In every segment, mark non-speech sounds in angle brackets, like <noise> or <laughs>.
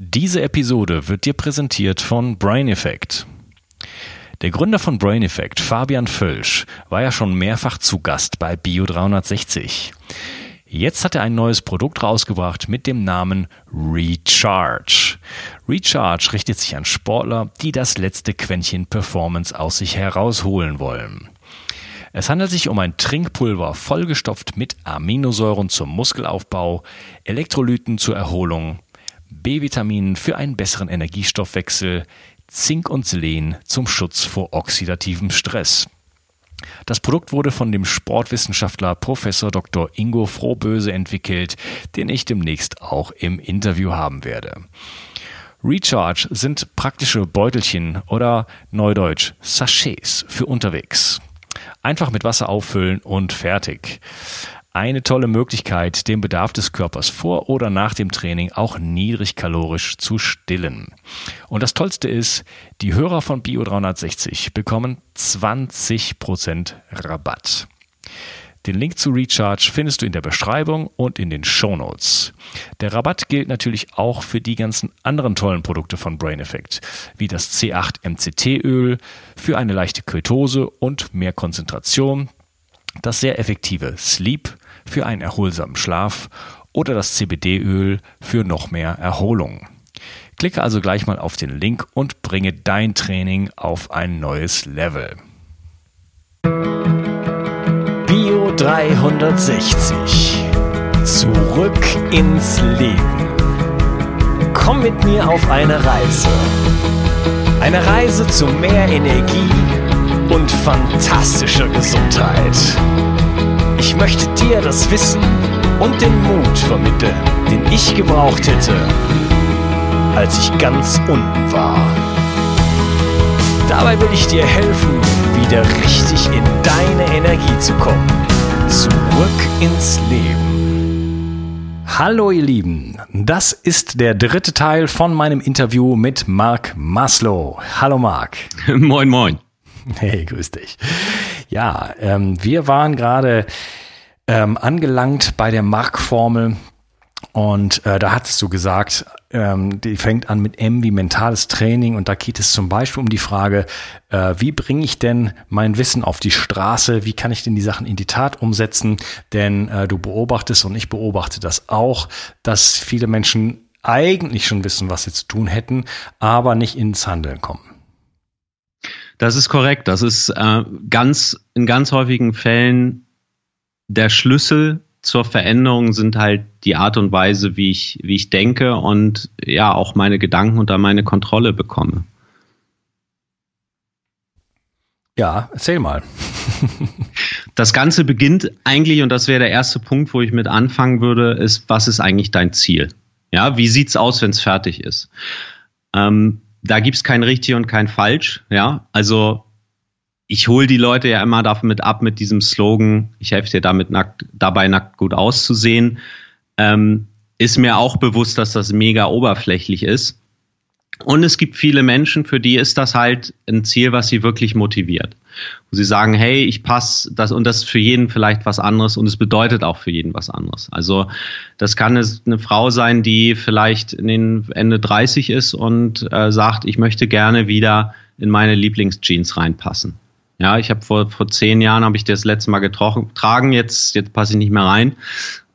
Diese Episode wird dir präsentiert von Brain Effect. Der Gründer von Brain Effect, Fabian Völsch, war ja schon mehrfach zu Gast bei Bio 360. Jetzt hat er ein neues Produkt rausgebracht mit dem Namen Recharge. Recharge richtet sich an Sportler, die das letzte Quäntchen Performance aus sich herausholen wollen. Es handelt sich um ein Trinkpulver vollgestopft mit Aminosäuren zum Muskelaufbau, Elektrolyten zur Erholung, B-Vitaminen für einen besseren Energiestoffwechsel, Zink und Selen zum Schutz vor oxidativem Stress. Das Produkt wurde von dem Sportwissenschaftler Professor Dr. Ingo Frohböse entwickelt, den ich demnächst auch im Interview haben werde. Recharge sind praktische Beutelchen oder Neudeutsch Sachets für unterwegs. Einfach mit Wasser auffüllen und fertig eine tolle Möglichkeit, den Bedarf des Körpers vor oder nach dem Training auch niedrigkalorisch zu stillen. Und das Tollste ist, die Hörer von Bio 360 bekommen 20% Rabatt. Den Link zu Recharge findest du in der Beschreibung und in den Show Notes. Der Rabatt gilt natürlich auch für die ganzen anderen tollen Produkte von Brain Effect, wie das C8 MCT Öl für eine leichte Ketose und mehr Konzentration, das sehr effektive Sleep für einen erholsamen Schlaf oder das CBD-Öl für noch mehr Erholung. Klicke also gleich mal auf den Link und bringe dein Training auf ein neues Level. Bio 360. Zurück ins Leben. Komm mit mir auf eine Reise. Eine Reise zu mehr Energie und fantastischer Gesundheit. Ich möchte dir das Wissen und den Mut vermitteln, den ich gebraucht hätte, als ich ganz unten war. Dabei will ich dir helfen, wieder richtig in deine Energie zu kommen. Zurück ins Leben. Hallo ihr Lieben, das ist der dritte Teil von meinem Interview mit Mark Maslow. Hallo Mark. <laughs> Moin, moin. Hey, grüß dich. Ja, ähm, wir waren gerade ähm, angelangt bei der Mark-Formel und äh, da hattest du gesagt, ähm, die fängt an mit M wie mentales Training und da geht es zum Beispiel um die Frage, äh, wie bringe ich denn mein Wissen auf die Straße, wie kann ich denn die Sachen in die Tat umsetzen, denn äh, du beobachtest und ich beobachte das auch, dass viele Menschen eigentlich schon wissen, was sie zu tun hätten, aber nicht ins Handeln kommen. Das ist korrekt. Das ist äh, ganz in ganz häufigen Fällen der Schlüssel zur Veränderung sind halt die Art und Weise, wie ich, wie ich denke und ja auch meine Gedanken unter meine Kontrolle bekomme. Ja, erzähl mal. das Ganze beginnt eigentlich, und das wäre der erste Punkt, wo ich mit anfangen würde, ist, was ist eigentlich dein Ziel? Ja, wie sieht's aus, wenn es fertig ist? Ähm, da gibt's kein richtig und kein falsch. Ja, also ich hole die Leute ja immer damit ab mit diesem Slogan, ich helfe dir damit nackt, dabei nackt gut auszusehen. Ähm, ist mir auch bewusst, dass das mega oberflächlich ist. Und es gibt viele Menschen, für die ist das halt ein Ziel, was sie wirklich motiviert. Wo sie sagen, hey, ich passe das und das ist für jeden vielleicht was anderes und es bedeutet auch für jeden was anderes. Also das kann eine Frau sein, die vielleicht in den Ende 30 ist und äh, sagt, ich möchte gerne wieder in meine Lieblingsjeans reinpassen. Ja, ich habe vor, vor zehn Jahren habe ich das letzte Mal getragen, jetzt, jetzt passe ich nicht mehr rein.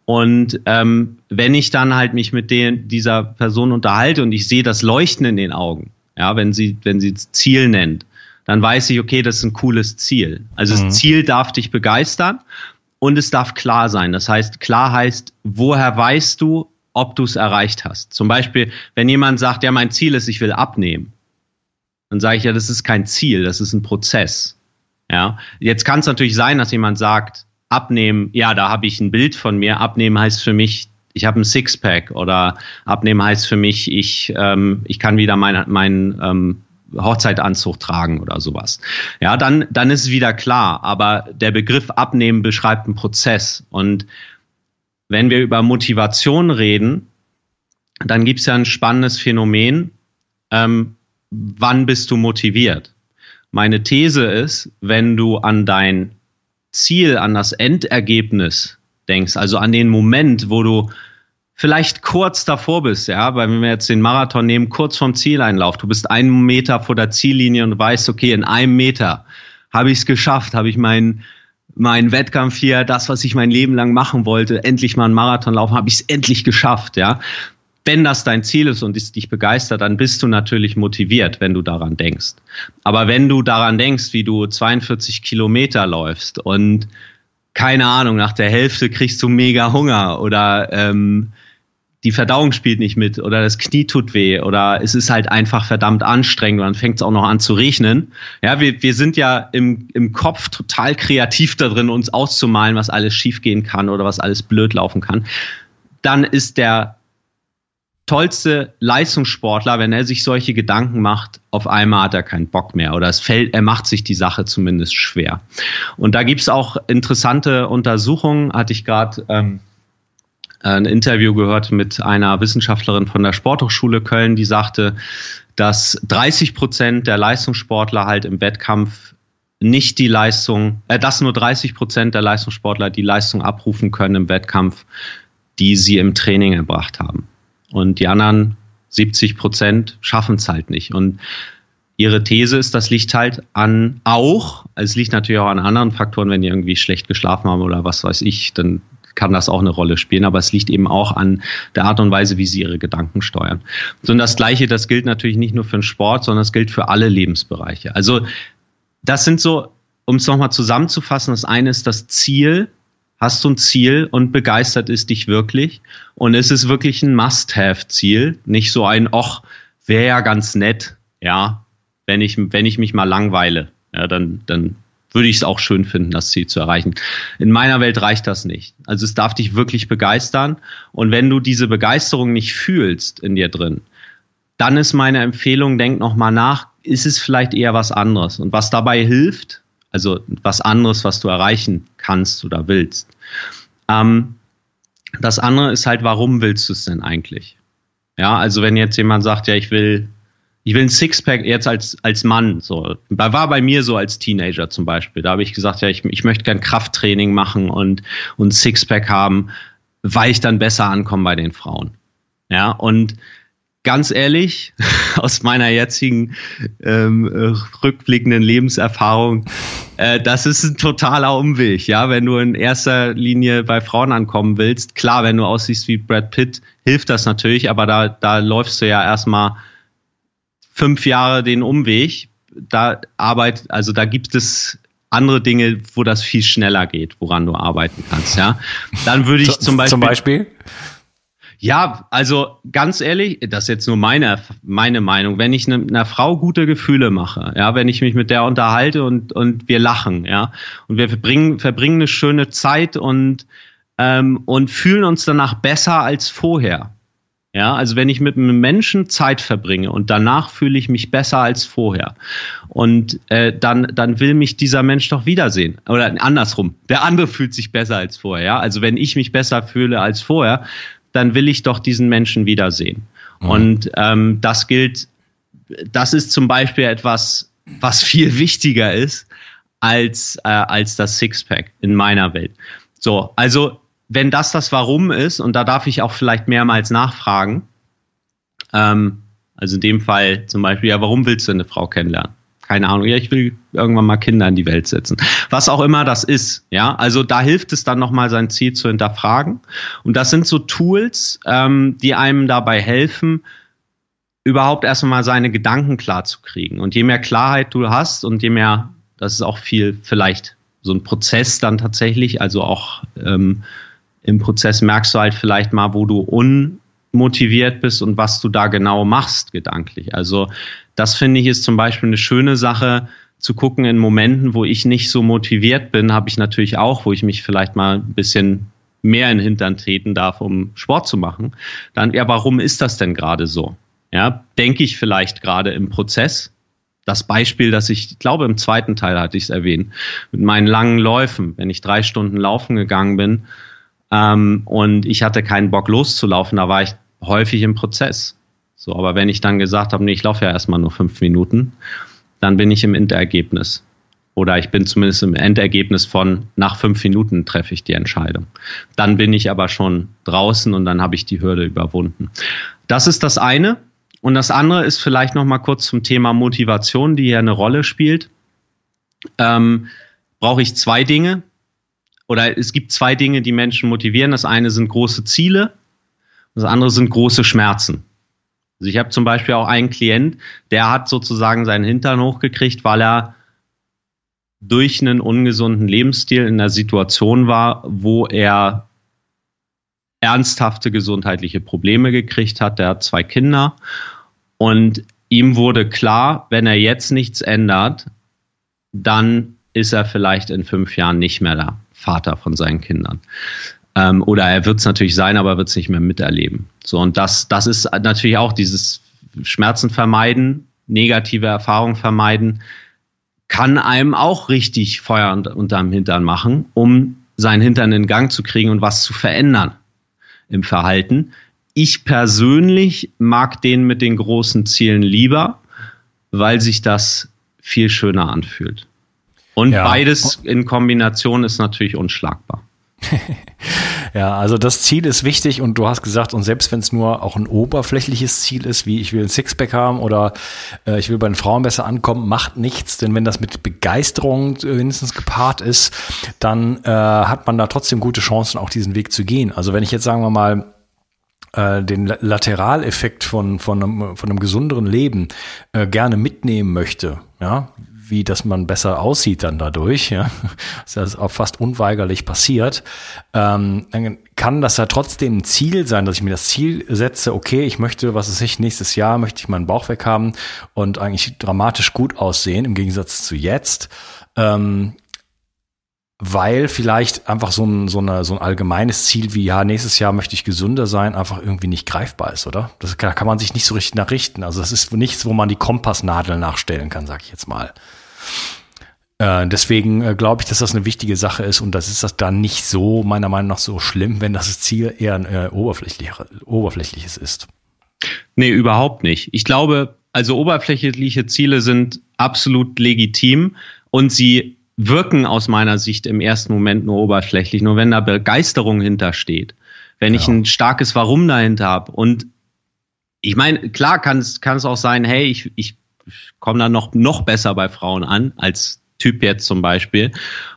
Und ähm, wenn ich dann halt mich mit den, dieser Person unterhalte und ich sehe das Leuchten in den Augen, ja, wenn sie, wenn sie Ziel nennt, dann weiß ich, okay, das ist ein cooles Ziel. Also mhm. das Ziel darf dich begeistern und es darf klar sein. Das heißt, klar heißt, woher weißt du, ob du es erreicht hast? Zum Beispiel, wenn jemand sagt, ja, mein Ziel ist, ich will abnehmen, dann sage ich ja, das ist kein Ziel, das ist ein Prozess. Ja, jetzt kann es natürlich sein, dass jemand sagt, abnehmen, ja, da habe ich ein Bild von mir. Abnehmen heißt für mich, ich habe ein Sixpack oder abnehmen heißt für mich, ich, ähm, ich kann wieder meinen mein, ähm, Hochzeitanzug tragen oder sowas. Ja, dann, dann ist es wieder klar. Aber der Begriff abnehmen beschreibt einen Prozess. Und wenn wir über Motivation reden, dann gibt es ja ein spannendes Phänomen. Ähm, wann bist du motiviert? Meine These ist, wenn du an dein Ziel, an das Endergebnis denkst, also an den Moment, wo du vielleicht kurz davor bist, ja, weil wenn wir jetzt den Marathon nehmen, kurz vom Zieleinlauf, du bist einen Meter vor der Ziellinie und weißt, okay, in einem Meter habe ich es geschafft, habe ich meinen mein Wettkampf hier, das, was ich mein Leben lang machen wollte, endlich mal einen Marathon laufen, habe ich es endlich geschafft, ja. Wenn das dein Ziel ist und es dich begeistert, dann bist du natürlich motiviert, wenn du daran denkst. Aber wenn du daran denkst, wie du 42 Kilometer läufst und keine Ahnung, nach der Hälfte kriegst du mega Hunger oder ähm, die Verdauung spielt nicht mit oder das Knie tut weh oder es ist halt einfach verdammt anstrengend und dann fängt es auch noch an zu regnen. Ja, wir, wir sind ja im, im Kopf total kreativ da drin, uns auszumalen, was alles schiefgehen kann oder was alles blöd laufen kann. Dann ist der tollste Leistungssportler, wenn er sich solche Gedanken macht, auf einmal hat er keinen Bock mehr oder es fällt, er macht sich die Sache zumindest schwer. Und da gibt's auch interessante Untersuchungen, hatte ich gerade ähm, ein Interview gehört mit einer Wissenschaftlerin von der Sporthochschule Köln, die sagte, dass 30 Prozent der Leistungssportler halt im Wettkampf nicht die Leistung, äh, dass nur 30 Prozent der Leistungssportler die Leistung abrufen können im Wettkampf, die sie im Training erbracht haben. Und die anderen 70 Prozent schaffen es halt nicht. Und ihre These ist, das liegt halt an auch, es liegt natürlich auch an anderen Faktoren, wenn die irgendwie schlecht geschlafen haben oder was weiß ich, dann kann das auch eine Rolle spielen, aber es liegt eben auch an der Art und Weise, wie sie ihre Gedanken steuern. Und das Gleiche, das gilt natürlich nicht nur für den Sport, sondern es gilt für alle Lebensbereiche. Also das sind so, um es nochmal zusammenzufassen, das eine ist das Ziel, hast du ein Ziel und begeistert ist dich wirklich und es ist wirklich ein Must-Have-Ziel, nicht so ein, och, wäre ja ganz nett, ja, wenn ich, wenn ich mich mal langweile, ja, dann, dann würde ich es auch schön finden, das Ziel zu erreichen. In meiner Welt reicht das nicht. Also es darf dich wirklich begeistern. Und wenn du diese Begeisterung nicht fühlst in dir drin, dann ist meine Empfehlung, denk nochmal nach, ist es vielleicht eher was anderes? Und was dabei hilft, also was anderes, was du erreichen kannst oder willst. Ähm, das andere ist halt, warum willst du es denn eigentlich? Ja, also wenn jetzt jemand sagt, ja, ich will ich will ein Sixpack jetzt als, als Mann. So. War bei mir so als Teenager zum Beispiel. Da habe ich gesagt, ja, ich, ich möchte gern Krafttraining machen und, und Sixpack haben, weil ich dann besser ankomme bei den Frauen. Ja, und ganz ehrlich, <laughs> aus meiner jetzigen ähm, rückblickenden Lebenserfahrung, äh, das ist ein totaler Umweg, ja, wenn du in erster Linie bei Frauen ankommen willst. Klar, wenn du aussiehst wie Brad Pitt, hilft das natürlich, aber da, da läufst du ja erstmal fünf Jahre den Umweg. Da arbeit, also da gibt es andere Dinge, wo das viel schneller geht, woran du arbeiten kannst, ja. Dann würde ich zum Beispiel. Zum Beispiel? Ja, also ganz ehrlich, das ist jetzt nur meine, meine Meinung. Wenn ich ne, einer Frau gute Gefühle mache, ja, wenn ich mich mit der unterhalte und, und wir lachen, ja, und wir verbringen, verbringen eine schöne Zeit und, ähm, und fühlen uns danach besser als vorher, ja, also wenn ich mit einem Menschen Zeit verbringe und danach fühle ich mich besser als vorher und äh, dann dann will mich dieser Mensch doch wiedersehen oder andersrum, der andere fühlt sich besser als vorher. Ja, also wenn ich mich besser fühle als vorher, dann will ich doch diesen Menschen wiedersehen. Mhm. Und ähm, das gilt, das ist zum Beispiel etwas, was viel <laughs> wichtiger ist als äh, als das Sixpack in meiner Welt. So, also wenn das das Warum ist, und da darf ich auch vielleicht mehrmals nachfragen, ähm, also in dem Fall zum Beispiel, ja, warum willst du eine Frau kennenlernen? Keine Ahnung, ja, ich will irgendwann mal Kinder in die Welt setzen. Was auch immer das ist, ja. Also da hilft es dann nochmal sein Ziel zu hinterfragen. Und das sind so Tools, ähm, die einem dabei helfen, überhaupt erstmal mal seine Gedanken klar zu kriegen. Und je mehr Klarheit du hast und je mehr, das ist auch viel vielleicht so ein Prozess dann tatsächlich, also auch ähm, im Prozess merkst du halt vielleicht mal, wo du unmotiviert bist und was du da genau machst gedanklich. Also das finde ich ist zum Beispiel eine schöne Sache zu gucken in Momenten, wo ich nicht so motiviert bin, habe ich natürlich auch, wo ich mich vielleicht mal ein bisschen mehr in den Hintern treten darf, um Sport zu machen. Dann, ja, warum ist das denn gerade so? Ja, denke ich vielleicht gerade im Prozess. Das Beispiel, das ich, ich glaube, im zweiten Teil hatte ich es erwähnt, mit meinen langen Läufen, wenn ich drei Stunden laufen gegangen bin, ähm, und ich hatte keinen Bock loszulaufen, da war ich häufig im Prozess. So, aber wenn ich dann gesagt habe, nee, ich laufe ja erstmal nur fünf Minuten, dann bin ich im Endergebnis. Oder ich bin zumindest im Endergebnis von nach fünf Minuten treffe ich die Entscheidung. Dann bin ich aber schon draußen und dann habe ich die Hürde überwunden. Das ist das eine. Und das andere ist vielleicht noch mal kurz zum Thema Motivation, die hier eine Rolle spielt. Ähm, brauche ich zwei Dinge oder es gibt zwei Dinge, die Menschen motivieren. Das eine sind große Ziele, das andere sind große Schmerzen. Also ich habe zum Beispiel auch einen Klient, der hat sozusagen seinen Hintern hochgekriegt, weil er durch einen ungesunden Lebensstil in einer Situation war, wo er ernsthafte gesundheitliche Probleme gekriegt hat. Der hat zwei Kinder und ihm wurde klar, wenn er jetzt nichts ändert, dann ist er vielleicht in fünf Jahren nicht mehr der Vater von seinen Kindern. Ähm, oder er wird es natürlich sein, aber wird es nicht mehr miterleben. So, und das, das ist natürlich auch dieses Schmerzen vermeiden, negative Erfahrungen vermeiden, kann einem auch richtig Feuer unterm Hintern machen, um seinen Hintern in Gang zu kriegen und was zu verändern im Verhalten. Ich persönlich mag den mit den großen Zielen lieber, weil sich das viel schöner anfühlt. Und ja. beides in Kombination ist natürlich unschlagbar. <laughs> ja, also das Ziel ist wichtig und du hast gesagt, und selbst wenn es nur auch ein oberflächliches Ziel ist, wie ich will ein Sixpack haben oder äh, ich will bei den Frauen besser ankommen, macht nichts, denn wenn das mit Begeisterung wenigstens gepaart ist, dann äh, hat man da trotzdem gute Chancen, auch diesen Weg zu gehen. Also wenn ich jetzt sagen wir mal äh, den Lateraleffekt von, von, einem, von einem gesunderen Leben äh, gerne mitnehmen möchte, ja, wie dass man besser aussieht dann dadurch, ja, das <laughs> ist auch fast unweigerlich passiert, ähm, dann kann das ja trotzdem ein Ziel sein, dass ich mir das Ziel setze, okay, ich möchte, was weiß ich, nächstes Jahr möchte ich meinen Bauch weg haben und eigentlich dramatisch gut aussehen, im Gegensatz zu jetzt. Ähm, weil vielleicht einfach so ein, so, eine, so ein allgemeines Ziel wie, ja, nächstes Jahr möchte ich gesünder sein, einfach irgendwie nicht greifbar ist, oder? Das, da kann man sich nicht so richtig nachrichten. Also das ist nichts, wo man die Kompassnadel nachstellen kann, sag ich jetzt mal. Äh, deswegen äh, glaube ich, dass das eine wichtige Sache ist und das ist das dann nicht so, meiner Meinung nach, so schlimm, wenn das Ziel eher ein äh, oberflächliches ist. Nee, überhaupt nicht. Ich glaube, also oberflächliche Ziele sind absolut legitim und sie wirken aus meiner Sicht im ersten Moment nur oberflächlich. Nur wenn da Begeisterung hintersteht, wenn ja. ich ein starkes Warum dahinter habe. Und ich meine, klar kann es, kann es auch sein, hey, ich, ich komme da noch, noch besser bei Frauen an als Typ jetzt zum Beispiel.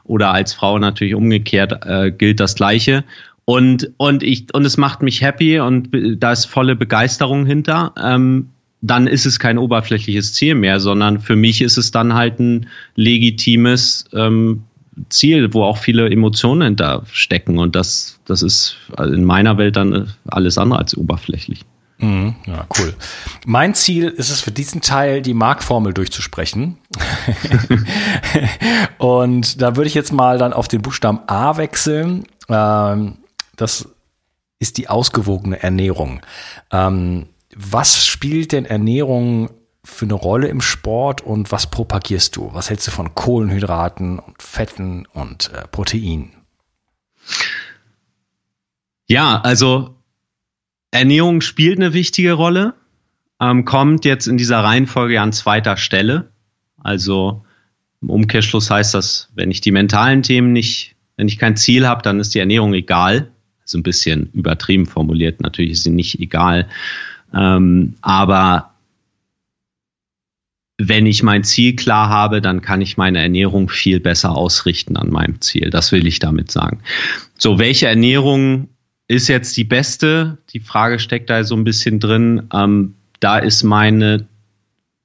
Oder als Frau natürlich umgekehrt äh, gilt das Gleiche. Und, und ich, und es macht mich happy und da ist volle Begeisterung hinter. Ähm, dann ist es kein oberflächliches Ziel mehr, sondern für mich ist es dann halt ein legitimes ähm, Ziel, wo auch viele Emotionen hinter stecken. Und das, das ist in meiner Welt dann alles andere als oberflächlich. Mhm, ja, cool. Mein Ziel ist es für diesen Teil, die Markformel durchzusprechen. <laughs> und da würde ich jetzt mal dann auf den Buchstaben A wechseln. Ähm, das ist die ausgewogene Ernährung. Ähm, was spielt denn Ernährung für eine Rolle im Sport und was propagierst du? Was hältst du von Kohlenhydraten und Fetten und äh, Proteinen? Ja, also Ernährung spielt eine wichtige Rolle, ähm, kommt jetzt in dieser Reihenfolge an zweiter Stelle. Also im Umkehrschluss heißt das, wenn ich die mentalen Themen nicht, wenn ich kein Ziel habe, dann ist die Ernährung egal. So ein bisschen übertrieben formuliert, natürlich ist sie nicht egal. Ähm, aber wenn ich mein Ziel klar habe, dann kann ich meine Ernährung viel besser ausrichten an meinem Ziel. Das will ich damit sagen. So, welche Ernährung ist jetzt die beste? Die Frage steckt da so ein bisschen drin. Ähm, da ist meine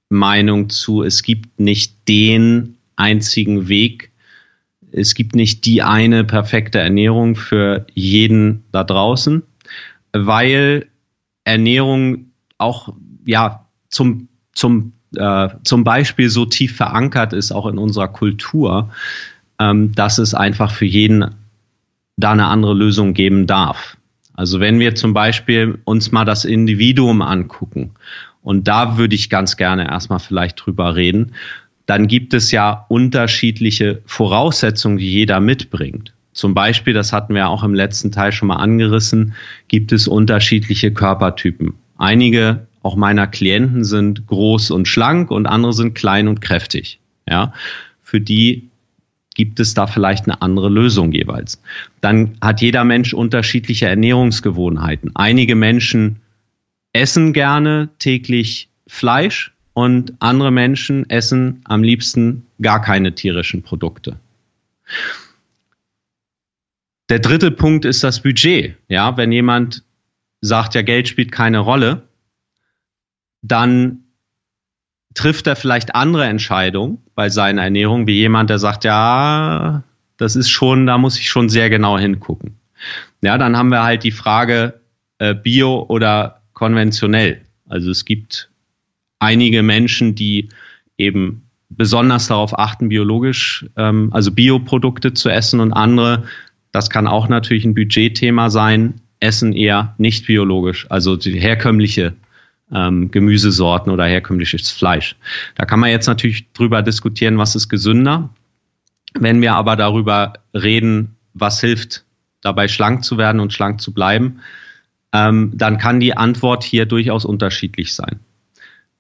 Meinung zu, es gibt nicht den einzigen Weg. Es gibt nicht die eine perfekte Ernährung für jeden da draußen, weil Ernährung auch ja zum, zum, äh, zum Beispiel so tief verankert ist, auch in unserer Kultur, ähm, dass es einfach für jeden da eine andere Lösung geben darf. Also wenn wir zum Beispiel uns mal das Individuum angucken, und da würde ich ganz gerne erstmal vielleicht drüber reden, dann gibt es ja unterschiedliche Voraussetzungen, die jeder mitbringt. Zum Beispiel, das hatten wir auch im letzten Teil schon mal angerissen, gibt es unterschiedliche Körpertypen. Einige auch meiner Klienten sind groß und schlank und andere sind klein und kräftig. Ja. für die gibt es da vielleicht eine andere Lösung jeweils. Dann hat jeder Mensch unterschiedliche Ernährungsgewohnheiten. Einige Menschen essen gerne täglich Fleisch und andere Menschen essen am liebsten gar keine tierischen Produkte. Der dritte Punkt ist das Budget. Ja, wenn jemand sagt, ja, Geld spielt keine Rolle, dann trifft er vielleicht andere Entscheidungen bei seiner Ernährung, wie jemand, der sagt, ja, das ist schon, da muss ich schon sehr genau hingucken. Ja, dann haben wir halt die Frage äh, Bio oder konventionell. Also es gibt einige Menschen, die eben besonders darauf achten, biologisch, ähm, also Bioprodukte zu essen und andere, das kann auch natürlich ein Budgetthema sein, essen eher nicht biologisch, also die herkömmliche ähm, Gemüsesorten oder herkömmliches Fleisch. Da kann man jetzt natürlich drüber diskutieren, was ist gesünder. Wenn wir aber darüber reden, was hilft, dabei schlank zu werden und schlank zu bleiben, ähm, dann kann die Antwort hier durchaus unterschiedlich sein.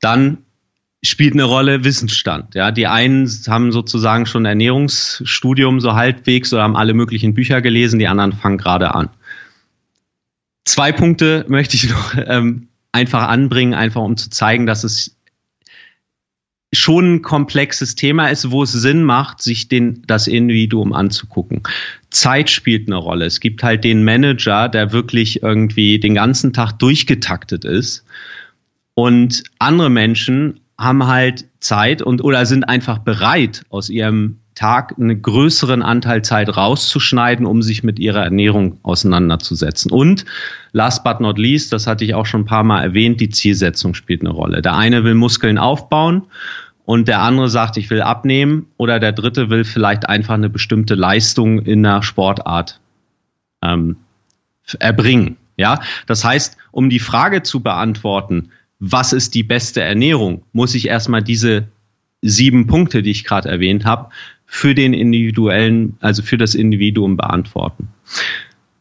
Dann spielt eine Rolle Wissensstand. Ja, die einen haben sozusagen schon Ernährungsstudium so halbwegs oder haben alle möglichen Bücher gelesen, die anderen fangen gerade an. Zwei Punkte möchte ich noch ähm, einfach anbringen, einfach um zu zeigen, dass es schon ein komplexes Thema ist, wo es Sinn macht, sich den, das Individuum anzugucken. Zeit spielt eine Rolle. Es gibt halt den Manager, der wirklich irgendwie den ganzen Tag durchgetaktet ist. Und andere Menschen haben halt Zeit und oder sind einfach bereit, aus ihrem Tag einen größeren Anteil Zeit rauszuschneiden, um sich mit ihrer Ernährung auseinanderzusetzen. Und last but not least, das hatte ich auch schon ein paar Mal erwähnt, die Zielsetzung spielt eine Rolle. Der eine will Muskeln aufbauen und der andere sagt, ich will abnehmen oder der dritte will vielleicht einfach eine bestimmte Leistung in der Sportart ähm, erbringen. Ja, das heißt, um die Frage zu beantworten, was ist die beste Ernährung, muss ich erstmal diese sieben Punkte, die ich gerade erwähnt habe, für den individuellen, also für das Individuum beantworten.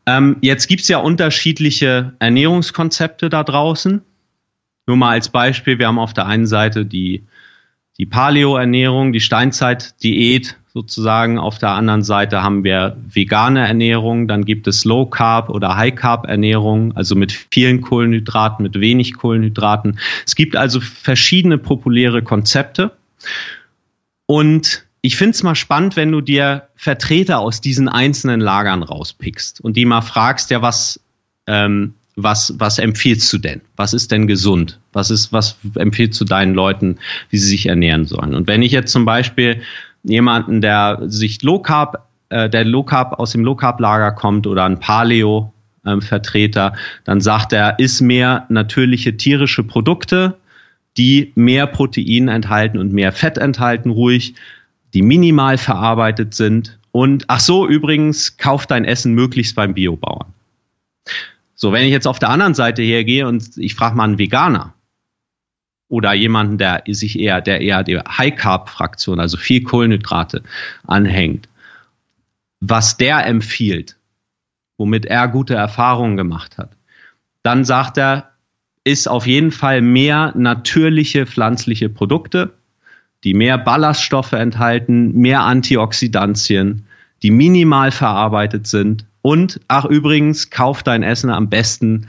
Ähm, jetzt gibt's ja unterschiedliche Ernährungskonzepte da draußen. Nur mal als Beispiel, wir haben auf der einen Seite die, die Paleo-Ernährung, die Steinzeit-Diät sozusagen. Auf der anderen Seite haben wir vegane Ernährung, dann gibt es Low Carb oder High Carb Ernährung, also mit vielen Kohlenhydraten, mit wenig Kohlenhydraten. Es gibt also verschiedene populäre Konzepte. Und ich finde es mal spannend, wenn du dir Vertreter aus diesen einzelnen Lagern rauspickst und die mal fragst, ja, was, ähm, was, was empfiehlst du denn? Was ist denn gesund? Was ist, was empfiehlst du deinen Leuten, wie sie sich ernähren sollen? Und wenn ich jetzt zum Beispiel jemanden, der sich Low Carb, äh, der Low Carb aus dem Low Carb Lager kommt oder ein Paleo ähm, Vertreter, dann sagt er, isst mehr natürliche tierische Produkte, die mehr Protein enthalten und mehr Fett enthalten, ruhig die minimal verarbeitet sind. Und ach so, übrigens, kauf dein Essen möglichst beim Biobauern. So, wenn ich jetzt auf der anderen Seite hergehe und ich frage mal einen Veganer oder jemanden, der sich eher, der eher der High Carb Fraktion, also viel Kohlenhydrate anhängt, was der empfiehlt, womit er gute Erfahrungen gemacht hat, dann sagt er, ist auf jeden Fall mehr natürliche pflanzliche Produkte die mehr Ballaststoffe enthalten, mehr Antioxidantien, die minimal verarbeitet sind. Und, ach übrigens, kauf dein Essen am besten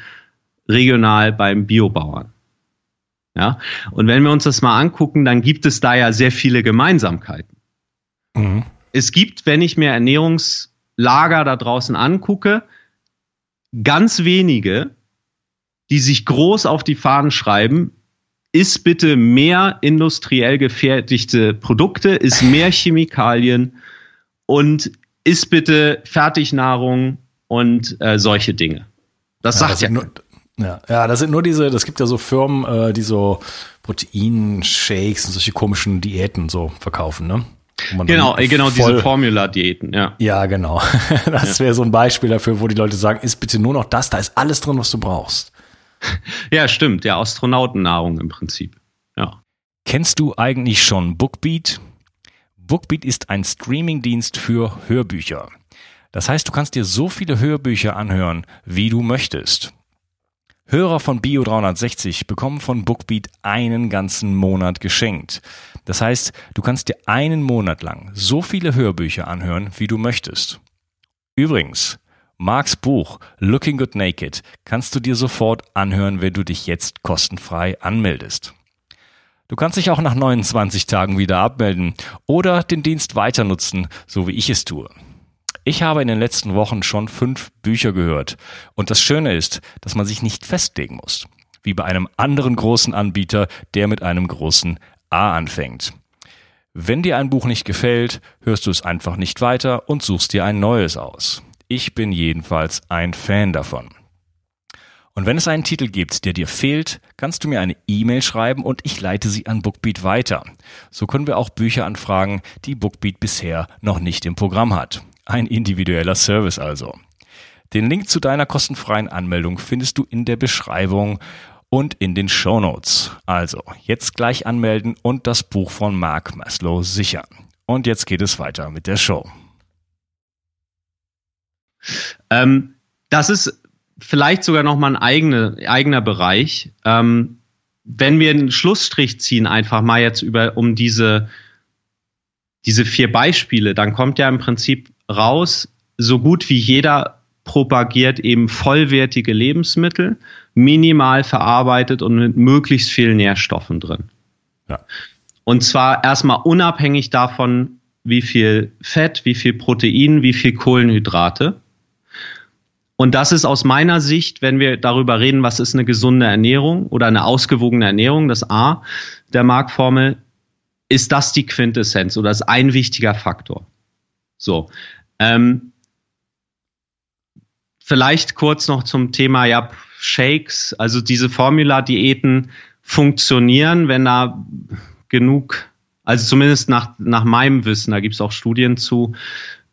regional beim Biobauern. Ja, und wenn wir uns das mal angucken, dann gibt es da ja sehr viele Gemeinsamkeiten. Mhm. Es gibt, wenn ich mir Ernährungslager da draußen angucke, ganz wenige, die sich groß auf die Fahnen schreiben, ist bitte mehr industriell gefertigte Produkte, ist mehr Chemikalien und ist bitte Fertignahrung und äh, solche Dinge. Das ja, sagt das ja. Nur, ja. Ja, das sind nur diese, das gibt ja so Firmen, äh, die so Proteinshakes und solche komischen Diäten so verkaufen, ne? Genau, genau diese Formula-Diäten, ja. Ja, genau. <laughs> Das wäre so ein Beispiel dafür, wo die Leute sagen, ist bitte nur noch das, da ist alles drin, was du brauchst. <laughs> ja, stimmt. Ja, Astronautennahrung im Prinzip. Ja. Kennst du eigentlich schon Bookbeat? Bookbeat ist ein Streamingdienst für Hörbücher. Das heißt, du kannst dir so viele Hörbücher anhören, wie du möchtest. Hörer von Bio 360 bekommen von Bookbeat einen ganzen Monat geschenkt. Das heißt, du kannst dir einen Monat lang so viele Hörbücher anhören, wie du möchtest. Übrigens, Marks Buch Looking Good Naked kannst du dir sofort anhören, wenn du dich jetzt kostenfrei anmeldest. Du kannst dich auch nach 29 Tagen wieder abmelden oder den Dienst weiter nutzen, so wie ich es tue. Ich habe in den letzten Wochen schon fünf Bücher gehört. Und das Schöne ist, dass man sich nicht festlegen muss. Wie bei einem anderen großen Anbieter, der mit einem großen A anfängt. Wenn dir ein Buch nicht gefällt, hörst du es einfach nicht weiter und suchst dir ein neues aus. Ich bin jedenfalls ein Fan davon. Und wenn es einen Titel gibt, der dir fehlt, kannst du mir eine E-Mail schreiben und ich leite sie an Bookbeat weiter. So können wir auch Bücher anfragen, die Bookbeat bisher noch nicht im Programm hat. Ein individueller Service also. Den Link zu deiner kostenfreien Anmeldung findest du in der Beschreibung und in den Show Notes. Also, jetzt gleich anmelden und das Buch von Mark Maslow sichern. Und jetzt geht es weiter mit der Show. Ähm, das ist vielleicht sogar noch mal ein eigene, eigener Bereich. Ähm, wenn wir einen Schlussstrich ziehen, einfach mal jetzt über um diese diese vier Beispiele, dann kommt ja im Prinzip raus, so gut wie jeder propagiert eben vollwertige Lebensmittel, minimal verarbeitet und mit möglichst vielen Nährstoffen drin. Ja. Und zwar erstmal unabhängig davon, wie viel Fett, wie viel Protein, wie viel Kohlenhydrate. Und das ist aus meiner Sicht, wenn wir darüber reden, was ist eine gesunde Ernährung oder eine ausgewogene Ernährung, das A der Marktformel, ist das die Quintessenz oder ist ein wichtiger Faktor. So. Ähm, vielleicht kurz noch zum Thema ja, Shakes. Also diese Formula-Diäten funktionieren, wenn da genug, also zumindest nach, nach meinem Wissen, da gibt es auch Studien zu,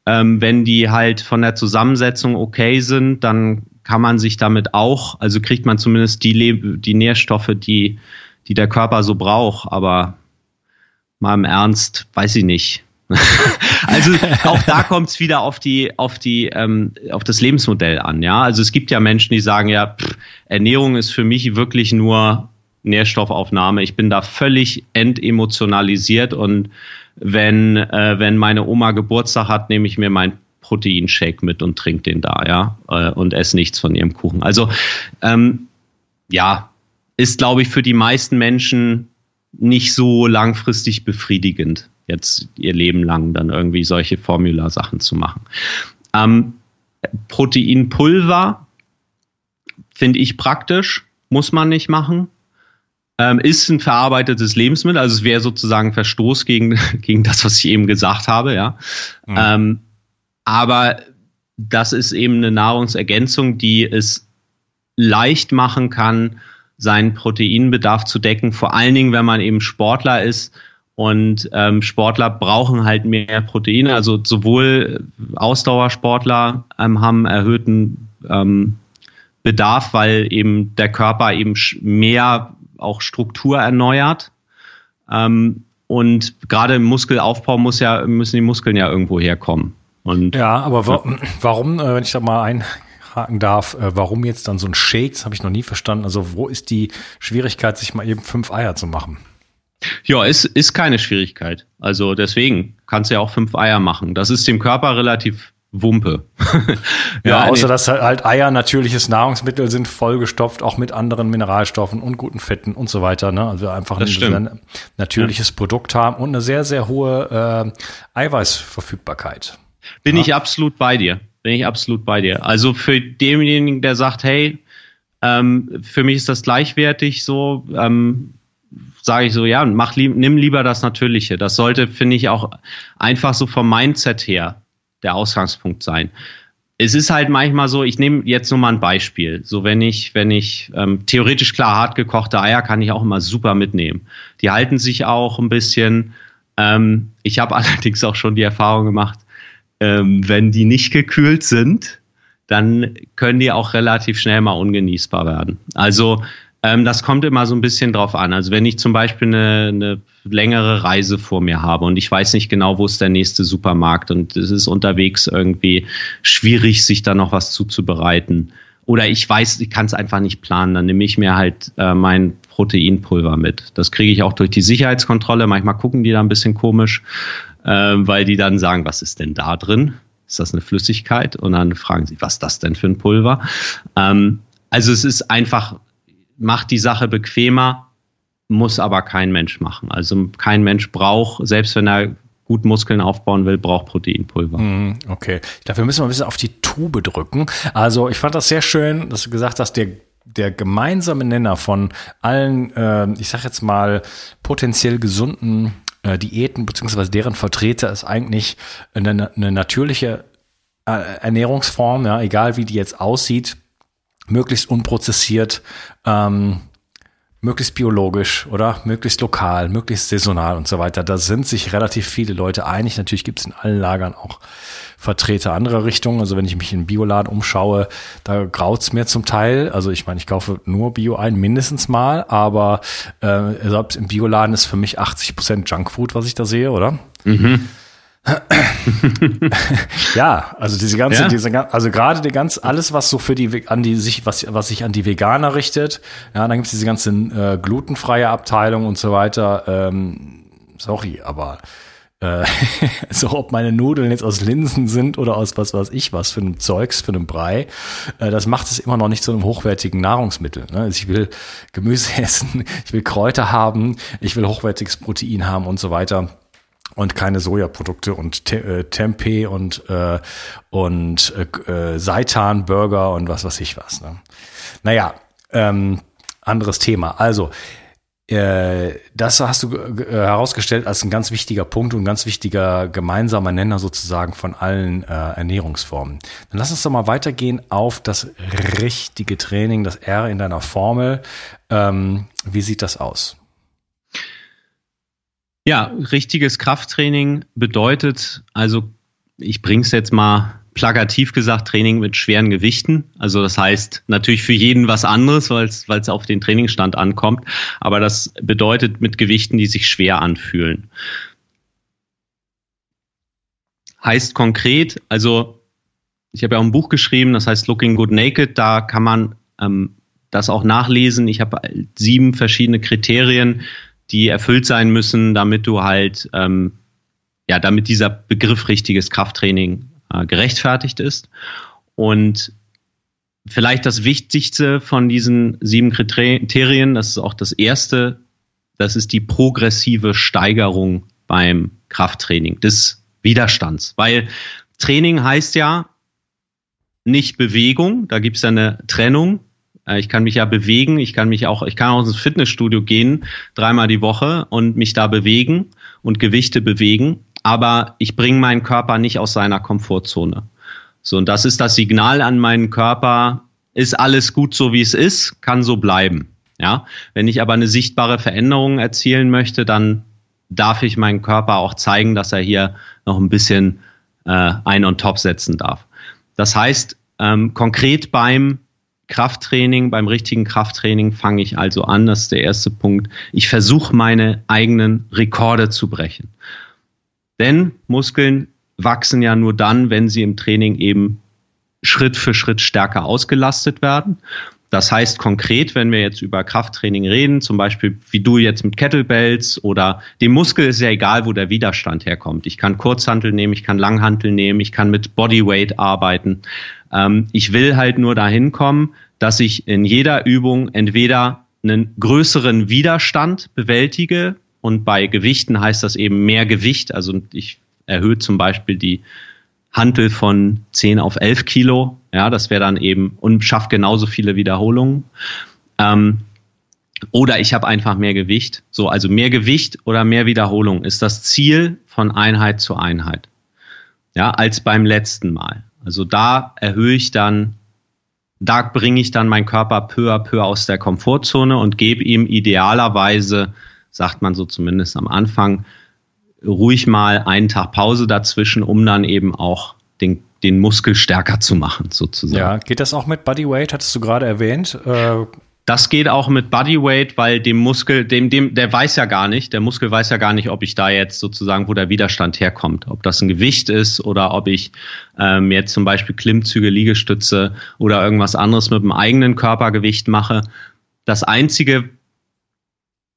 ähm, wenn die halt von der Zusammensetzung okay sind, dann kann man sich damit auch, also kriegt man zumindest die, die Nährstoffe, die, die der Körper so braucht. Aber mal im Ernst, weiß ich nicht. <laughs> also auch da <laughs> kommt es wieder auf die, auf die, ähm, auf das Lebensmodell an, ja. Also es gibt ja Menschen, die sagen, ja, pff, Ernährung ist für mich wirklich nur Nährstoffaufnahme. Ich bin da völlig entemotionalisiert und wenn, äh, wenn meine Oma Geburtstag hat, nehme ich mir mein Proteinshake mit und trinke den da, ja, äh, und esse nichts von ihrem Kuchen. Also ähm, ja, ist, glaube ich, für die meisten Menschen nicht so langfristig befriedigend, jetzt ihr Leben lang dann irgendwie solche Formula-Sachen zu machen. Ähm, Proteinpulver finde ich praktisch, muss man nicht machen. Ähm, ist ein verarbeitetes Lebensmittel, also es wäre sozusagen Verstoß gegen, <laughs> gegen das, was ich eben gesagt habe, ja. Mhm. Ähm, aber das ist eben eine Nahrungsergänzung, die es leicht machen kann, seinen Proteinbedarf zu decken, vor allen Dingen, wenn man eben Sportler ist. Und ähm, Sportler brauchen halt mehr Proteine. Also sowohl Ausdauersportler ähm, haben erhöhten ähm, Bedarf, weil eben der Körper eben mehr auch Struktur erneuert. Ähm, und gerade im Muskelaufbau muss ja, müssen die Muskeln ja irgendwo herkommen. Und ja, aber wa <clears throat> warum, äh, wenn ich da mal ein, nachhaken darf, äh, warum jetzt dann so ein Shake, das habe ich noch nie verstanden. Also wo ist die Schwierigkeit, sich mal eben fünf Eier zu machen? Ja, ist, ist keine Schwierigkeit. Also deswegen kannst du ja auch fünf Eier machen. Das ist dem Körper relativ Wumpe. <laughs> ja, ja, außer nee. dass halt Eier natürliches Nahrungsmittel sind, vollgestopft, auch mit anderen Mineralstoffen und guten Fetten und so weiter. Ne? Also einfach ein, ein, natürliches ja. Produkt haben und eine sehr, sehr hohe äh, Eiweißverfügbarkeit. Bin ja. ich absolut bei dir bin ich absolut bei dir. Also für denjenigen, der sagt, hey, ähm, für mich ist das gleichwertig, so ähm, sage ich so, ja, mach lieb, nimm lieber das Natürliche. Das sollte, finde ich, auch einfach so vom Mindset her der Ausgangspunkt sein. Es ist halt manchmal so, ich nehme jetzt nur mal ein Beispiel. So, wenn ich, wenn ich ähm, theoretisch klar hart gekochte Eier kann ich auch immer super mitnehmen. Die halten sich auch ein bisschen. Ähm, ich habe <laughs> allerdings auch schon die Erfahrung gemacht, ähm, wenn die nicht gekühlt sind, dann können die auch relativ schnell mal ungenießbar werden. Also ähm, das kommt immer so ein bisschen drauf an. Also wenn ich zum Beispiel eine, eine längere Reise vor mir habe und ich weiß nicht genau, wo ist der nächste Supermarkt und es ist unterwegs irgendwie schwierig, sich da noch was zuzubereiten oder ich weiß, ich kann es einfach nicht planen, dann nehme ich mir halt äh, mein Proteinpulver mit. Das kriege ich auch durch die Sicherheitskontrolle. Manchmal gucken die da ein bisschen komisch, äh, weil die dann sagen, was ist denn da drin? Ist das eine Flüssigkeit? Und dann fragen sie, was ist das denn für ein Pulver? Ähm, also es ist einfach, macht die Sache bequemer, muss aber kein Mensch machen. Also kein Mensch braucht, selbst wenn er gut Muskeln aufbauen will, braucht Proteinpulver. Mhm, okay. Dafür müssen wir ein bisschen auf die Tube drücken. Also ich fand das sehr schön, dass du gesagt hast, der der gemeinsame Nenner von allen, äh, ich sag jetzt mal, potenziell gesunden äh, Diäten beziehungsweise deren Vertreter ist eigentlich eine, eine natürliche äh, Ernährungsform, ja, egal wie die jetzt aussieht, möglichst unprozessiert, ähm, möglichst biologisch oder möglichst lokal, möglichst saisonal und so weiter. Da sind sich relativ viele Leute einig. Natürlich gibt es in allen Lagern auch Vertreter anderer Richtungen. Also wenn ich mich in Bioladen umschaue, da graut's mir zum Teil. Also ich meine, ich kaufe nur Bio ein, mindestens mal, aber äh, selbst im Bioladen ist für mich 80 Prozent Junkfood, was ich da sehe, oder? Mhm. Ja, also diese ganze, ja. diese, also gerade die ganz, alles, was so für die, an die, sich, was, was sich an die Veganer richtet, ja, dann gibt's diese ganzen äh, glutenfreie Abteilung und so weiter. Ähm, sorry, aber äh, <laughs> so ob meine Nudeln jetzt aus Linsen sind oder aus was weiß ich was für einem Zeugs, für einem Brei, äh, das macht es immer noch nicht zu einem hochwertigen Nahrungsmittel. Ne? Also ich will Gemüse <laughs> essen, ich will Kräuter haben, ich will hochwertiges Protein haben und so weiter und keine Sojaprodukte und Te äh, Tempeh und äh, und äh, äh, Seitan Burger und was weiß ich was. Ne? Naja, ähm, anderes Thema. Also äh, das hast du äh, herausgestellt als ein ganz wichtiger Punkt und ganz wichtiger gemeinsamer Nenner sozusagen von allen äh, Ernährungsformen. Dann lass uns doch mal weitergehen auf das richtige Training, das R in deiner Formel. Ähm, wie sieht das aus? Ja, richtiges Krafttraining bedeutet, also ich bringe es jetzt mal plakativ gesagt, Training mit schweren Gewichten. Also das heißt natürlich für jeden was anderes, weil es auf den Trainingsstand ankommt. Aber das bedeutet mit Gewichten, die sich schwer anfühlen. Heißt konkret, also ich habe ja auch ein Buch geschrieben, das heißt Looking Good Naked. Da kann man ähm, das auch nachlesen. Ich habe sieben verschiedene Kriterien, die erfüllt sein müssen, damit du halt, ähm, ja, damit dieser Begriff richtiges Krafttraining äh, gerechtfertigt ist. Und vielleicht das Wichtigste von diesen sieben Kriterien, das ist auch das erste, das ist die progressive Steigerung beim Krafttraining des Widerstands. Weil Training heißt ja nicht Bewegung, da gibt es ja eine Trennung ich kann mich ja bewegen, ich kann mich auch, ich kann auch ins Fitnessstudio gehen, dreimal die Woche und mich da bewegen und Gewichte bewegen, aber ich bringe meinen Körper nicht aus seiner Komfortzone. So, und das ist das Signal an meinen Körper, ist alles gut so wie es ist, kann so bleiben. Ja, wenn ich aber eine sichtbare Veränderung erzielen möchte, dann darf ich meinen Körper auch zeigen, dass er hier noch ein bisschen äh, ein on top setzen darf. Das heißt, ähm, konkret beim Krafttraining, beim richtigen Krafttraining fange ich also an, das ist der erste Punkt. Ich versuche meine eigenen Rekorde zu brechen. Denn Muskeln wachsen ja nur dann, wenn sie im Training eben Schritt für Schritt stärker ausgelastet werden. Das heißt konkret, wenn wir jetzt über Krafttraining reden, zum Beispiel wie du jetzt mit Kettlebells oder dem Muskel ist ja egal, wo der Widerstand herkommt. Ich kann Kurzhantel nehmen, ich kann Langhantel nehmen, ich kann mit Bodyweight arbeiten. Ähm, ich will halt nur dahin kommen, dass ich in jeder Übung entweder einen größeren Widerstand bewältige und bei Gewichten heißt das eben mehr Gewicht. Also ich erhöhe zum Beispiel die Hantel von 10 auf 11 Kilo. Ja, das wäre dann eben und schafft genauso viele Wiederholungen. Ähm, oder ich habe einfach mehr Gewicht. So, also mehr Gewicht oder mehr Wiederholung ist das Ziel von Einheit zu Einheit. Ja, als beim letzten Mal. Also da erhöhe ich dann, da bringe ich dann meinen Körper peu à peu aus der Komfortzone und gebe ihm idealerweise, sagt man so zumindest am Anfang, ruhig mal einen Tag Pause dazwischen, um dann eben auch den, den Muskel stärker zu machen, sozusagen. Ja, geht das auch mit Bodyweight, hattest du gerade erwähnt? Äh Das geht auch mit Bodyweight, weil dem Muskel, dem, dem, der weiß ja gar nicht, der Muskel weiß ja gar nicht, ob ich da jetzt sozusagen, wo der Widerstand herkommt, ob das ein Gewicht ist oder ob ich ähm, jetzt zum Beispiel Klimmzüge, Liegestütze oder irgendwas anderes mit dem eigenen Körpergewicht mache. Das einzige,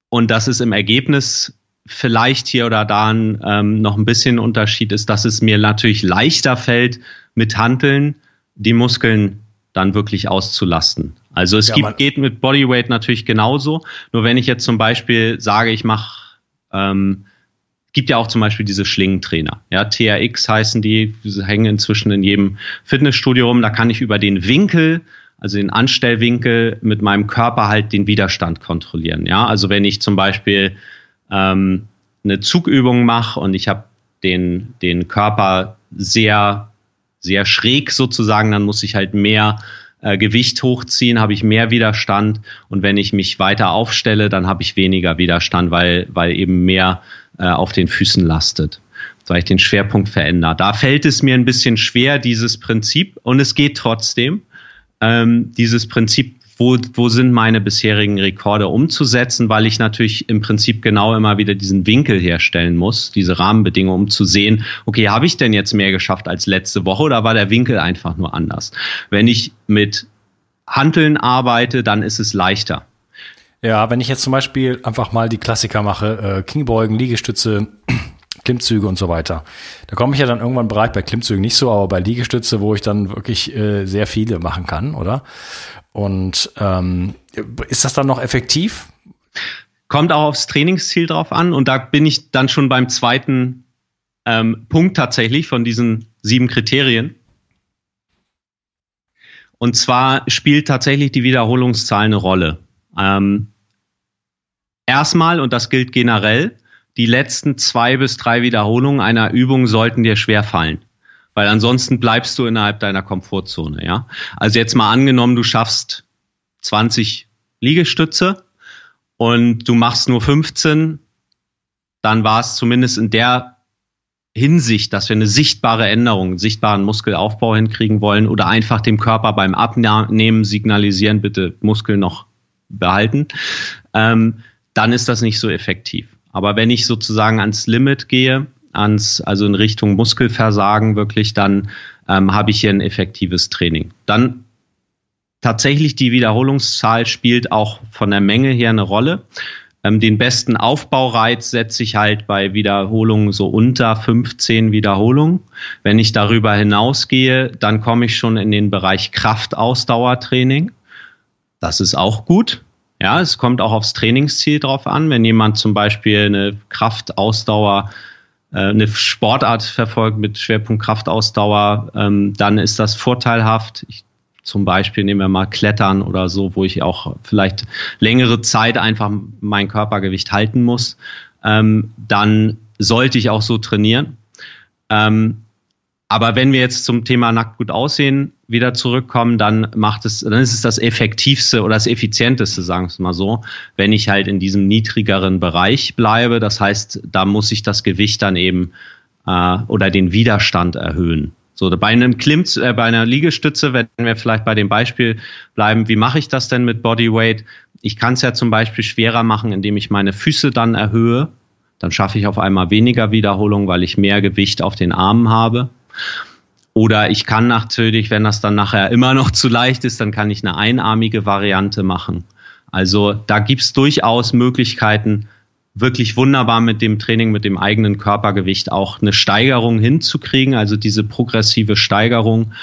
und das ist im Ergebnis vielleicht hier oder da ähm, noch ein bisschen Unterschied ist, dass es mir natürlich leichter fällt, mit Hanteln die Muskeln dann wirklich auszulasten. Also es ja, gibt, geht mit Bodyweight natürlich genauso. Nur wenn ich jetzt zum Beispiel sage, ich mache, ähm, gibt ja auch zum Beispiel diese Schlingentrainer. Ja, TRX heißen die, die hängen inzwischen in jedem Fitnessstudio rum. Da kann ich über den Winkel, also den Anstellwinkel mit meinem Körper halt den Widerstand kontrollieren. Ja, also wenn ich zum Beispiel ähm, eine Zugübung mache und ich habe den, den Körper sehr, sehr schräg sozusagen, dann muss ich halt mehr äh, Gewicht hochziehen, habe ich mehr Widerstand. Und wenn ich mich weiter aufstelle, dann habe ich weniger Widerstand, weil, weil eben mehr äh, auf den Füßen lastet, weil ich den Schwerpunkt verändere. Da fällt es mir ein bisschen schwer, dieses Prinzip, und es geht trotzdem, ähm, dieses Prinzip wo, wo sind meine bisherigen Rekorde umzusetzen, weil ich natürlich im Prinzip genau immer wieder diesen Winkel herstellen muss, diese Rahmenbedingungen, um zu sehen, okay, habe ich denn jetzt mehr geschafft als letzte Woche oder war der Winkel einfach nur anders? Wenn ich mit Handeln arbeite, dann ist es leichter. Ja, wenn ich jetzt zum Beispiel einfach mal die Klassiker mache, äh, Kingbeugen, Liegestütze, Klimmzüge und so weiter. Da komme ich ja dann irgendwann bereit bei Klimmzügen nicht so, aber bei Liegestütze, wo ich dann wirklich äh, sehr viele machen kann, oder? Und ähm, ist das dann noch effektiv? Kommt auch aufs Trainingsziel drauf an und da bin ich dann schon beim zweiten ähm, Punkt tatsächlich von diesen sieben Kriterien. Und zwar spielt tatsächlich die Wiederholungszahl eine Rolle. Ähm, erstmal, und das gilt generell, die letzten zwei bis drei Wiederholungen einer Übung sollten dir schwer fallen weil ansonsten bleibst du innerhalb deiner Komfortzone, ja. Also jetzt mal angenommen, du schaffst 20 Liegestütze und du machst nur 15, dann war es zumindest in der Hinsicht, dass wir eine sichtbare Änderung, einen sichtbaren Muskelaufbau hinkriegen wollen oder einfach dem Körper beim Abnehmen signalisieren, bitte Muskel noch behalten, ähm, dann ist das nicht so effektiv. Aber wenn ich sozusagen ans Limit gehe, ans, also in Richtung Muskelversagen wirklich, dann ähm, habe ich hier ein effektives Training. Dann tatsächlich die Wiederholungszahl spielt auch von der Menge her eine Rolle. Ähm, den besten Aufbaureiz setze ich halt bei Wiederholungen so unter 15 Wiederholungen. Wenn ich darüber hinausgehe, dann komme ich schon in den Bereich Kraftausdauertraining. Das ist auch gut. Ja, es kommt auch aufs Trainingsziel drauf an. Wenn jemand zum Beispiel eine Kraftausdauer äh, eine Sportart verfolgt mit Schwerpunkt Kraftausdauer, ähm, dann ist das vorteilhaft. Ich, zum Beispiel nehmen wir mal Klettern oder so, wo ich auch vielleicht längere Zeit einfach mein Körpergewicht halten muss. Ähm, dann sollte ich auch so trainieren. Ähm, aber wenn wir jetzt zum Thema nackt gut aussehen wieder zurückkommen, dann macht es, dann ist es das effektivste oder das effizienteste, sagen wir es mal so, wenn ich halt in diesem niedrigeren Bereich bleibe. Das heißt, da muss ich das Gewicht dann eben äh, oder den Widerstand erhöhen. So, bei einem Klimm, äh, bei einer Liegestütze, wenn wir vielleicht bei dem Beispiel bleiben, wie mache ich das denn mit Bodyweight? Ich kann es ja zum Beispiel schwerer machen, indem ich meine Füße dann erhöhe. Dann schaffe ich auf einmal weniger Wiederholung, weil ich mehr Gewicht auf den Armen habe. Oder ich kann natürlich, wenn das dann nachher immer noch zu leicht ist, dann kann ich eine einarmige Variante machen. Also da gibt's durchaus Möglichkeiten, wirklich wunderbar mit dem Training, mit dem eigenen Körpergewicht auch eine Steigerung hinzukriegen, also diese progressive Steigerung,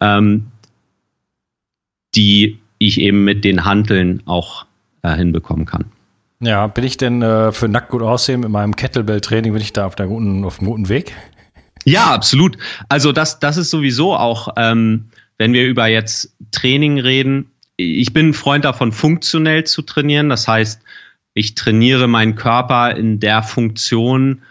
ähm, die ich eben mit den Handeln auch äh, hinbekommen kann. Ja, bin ich denn äh, für nackt gut aussehen mit meinem Kettlebell-Training, bin ich da auf, der guten, auf dem guten Weg? Ja, absolut. Also das, das ist sowieso auch, ähm, wenn wir über jetzt Training reden, ich bin ein Freund davon, funktionell zu trainieren. Das heißt, ich trainiere meinen Körper in der Funktion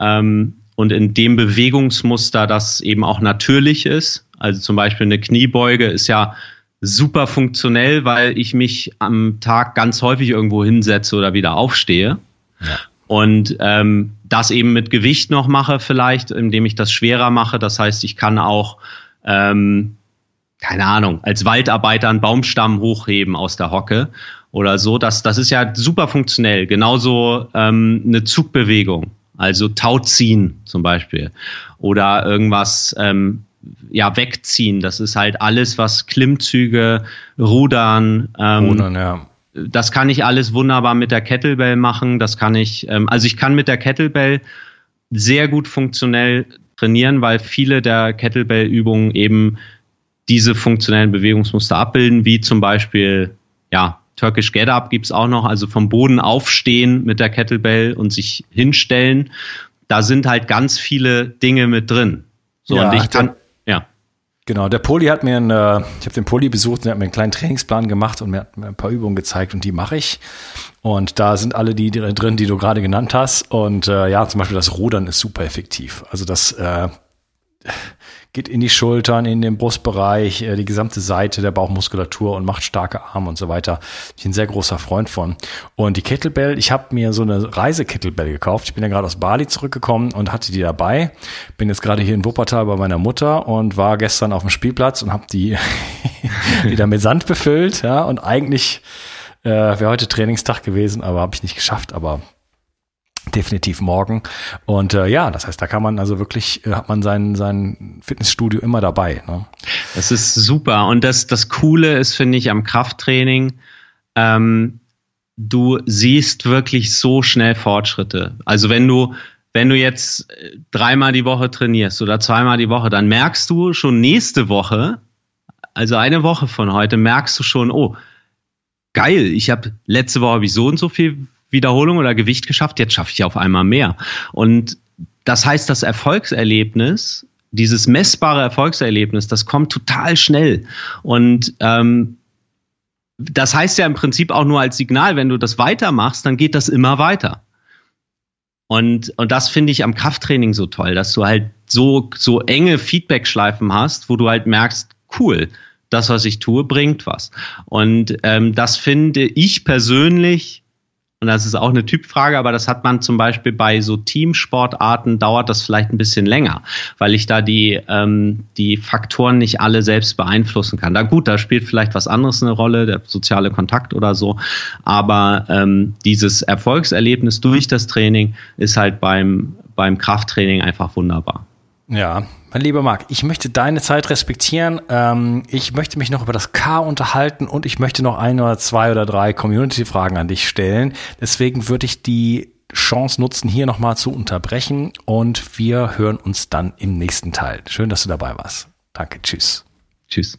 ähm, und in dem Bewegungsmuster, das eben auch natürlich ist. Also zum Beispiel eine Kniebeuge ist ja super funktionell, weil ich mich am Tag ganz häufig irgendwo hinsetze oder wieder aufstehe. Ja. Und ähm, das eben mit Gewicht noch mache, vielleicht, indem ich das schwerer mache. Das heißt, ich kann auch, ähm, keine Ahnung, als Waldarbeiter einen Baumstamm hochheben aus der Hocke. oder so. Das, das ist ja super funktionell. Genauso ähm, eine Zugbewegung, also Tauziehen zum Beispiel. Oder irgendwas ähm, ja, wegziehen. Das ist halt alles, was Klimmzüge, Rudern, ähm, Rudern ja. Das kann ich alles wunderbar mit der Kettlebell machen. Das kann ich, ähm, also ich kann mit der Kettlebell sehr gut funktionell trainieren, weil viele der Kettlebell-Übungen eben diese funktionellen Bewegungsmuster abbilden, wie zum Beispiel, ja, Turkish Get Up gibt's auch noch, also vom Boden aufstehen mit der Kettlebell und sich hinstellen. Da sind halt ganz viele Dinge mit drin. So, ja, und ich kann. Genau, der Poli hat mir, einen, äh, ich habe den Poli besucht und er hat mir einen kleinen Trainingsplan gemacht und mir hat mir ein paar Übungen gezeigt und die mache ich. Und da sind alle die drin, die du gerade genannt hast. Und äh, ja, zum Beispiel das Rudern ist super effektiv. Also das äh, geht in die Schultern, in den Brustbereich, äh, die gesamte Seite der Bauchmuskulatur und macht starke Arme und so weiter. Ich bin ein sehr großer Freund von. Und die Kettlebell, ich habe mir so eine Reise-Kettlebell gekauft. Ich bin ja gerade aus Bali zurückgekommen und hatte die dabei. Bin jetzt gerade hier in Wuppertal bei meiner Mutter und war gestern auf dem Spielplatz und habe die <laughs> wieder mit Sand befüllt. Ja, und eigentlich äh, wäre heute Trainingstag gewesen, aber habe ich nicht geschafft. Aber definitiv morgen. Und äh, ja, das heißt, da kann man also wirklich, äh, hat man sein, sein Fitnessstudio immer dabei. Ne? Das ist super. Und das, das Coole ist, finde ich, am Krafttraining, ähm, du siehst wirklich so schnell Fortschritte. Also wenn du, wenn du jetzt äh, dreimal die Woche trainierst oder zweimal die Woche, dann merkst du schon nächste Woche, also eine Woche von heute, merkst du schon, oh, geil, ich habe letzte Woche habe ich so und so viel Wiederholung oder Gewicht geschafft, jetzt schaffe ich auf einmal mehr. Und das heißt, das Erfolgserlebnis, dieses messbare Erfolgserlebnis, das kommt total schnell. Und ähm, das heißt ja im Prinzip auch nur als Signal, wenn du das weitermachst, dann geht das immer weiter. Und, und das finde ich am Krafttraining so toll, dass du halt so, so enge Feedback-Schleifen hast, wo du halt merkst, cool, das, was ich tue, bringt was. Und ähm, das finde ich persönlich und das ist auch eine Typfrage, aber das hat man zum Beispiel bei so Teamsportarten dauert das vielleicht ein bisschen länger, weil ich da die, ähm, die Faktoren nicht alle selbst beeinflussen kann. Da gut, da spielt vielleicht was anderes eine Rolle, der soziale Kontakt oder so. Aber ähm, dieses Erfolgserlebnis durch das Training ist halt beim, beim Krafttraining einfach wunderbar. Ja, mein lieber Marc, ich möchte deine Zeit respektieren. Ähm, ich möchte mich noch über das K unterhalten und ich möchte noch ein oder zwei oder drei Community-Fragen an dich stellen. Deswegen würde ich die Chance nutzen, hier nochmal zu unterbrechen und wir hören uns dann im nächsten Teil. Schön, dass du dabei warst. Danke, tschüss. Tschüss.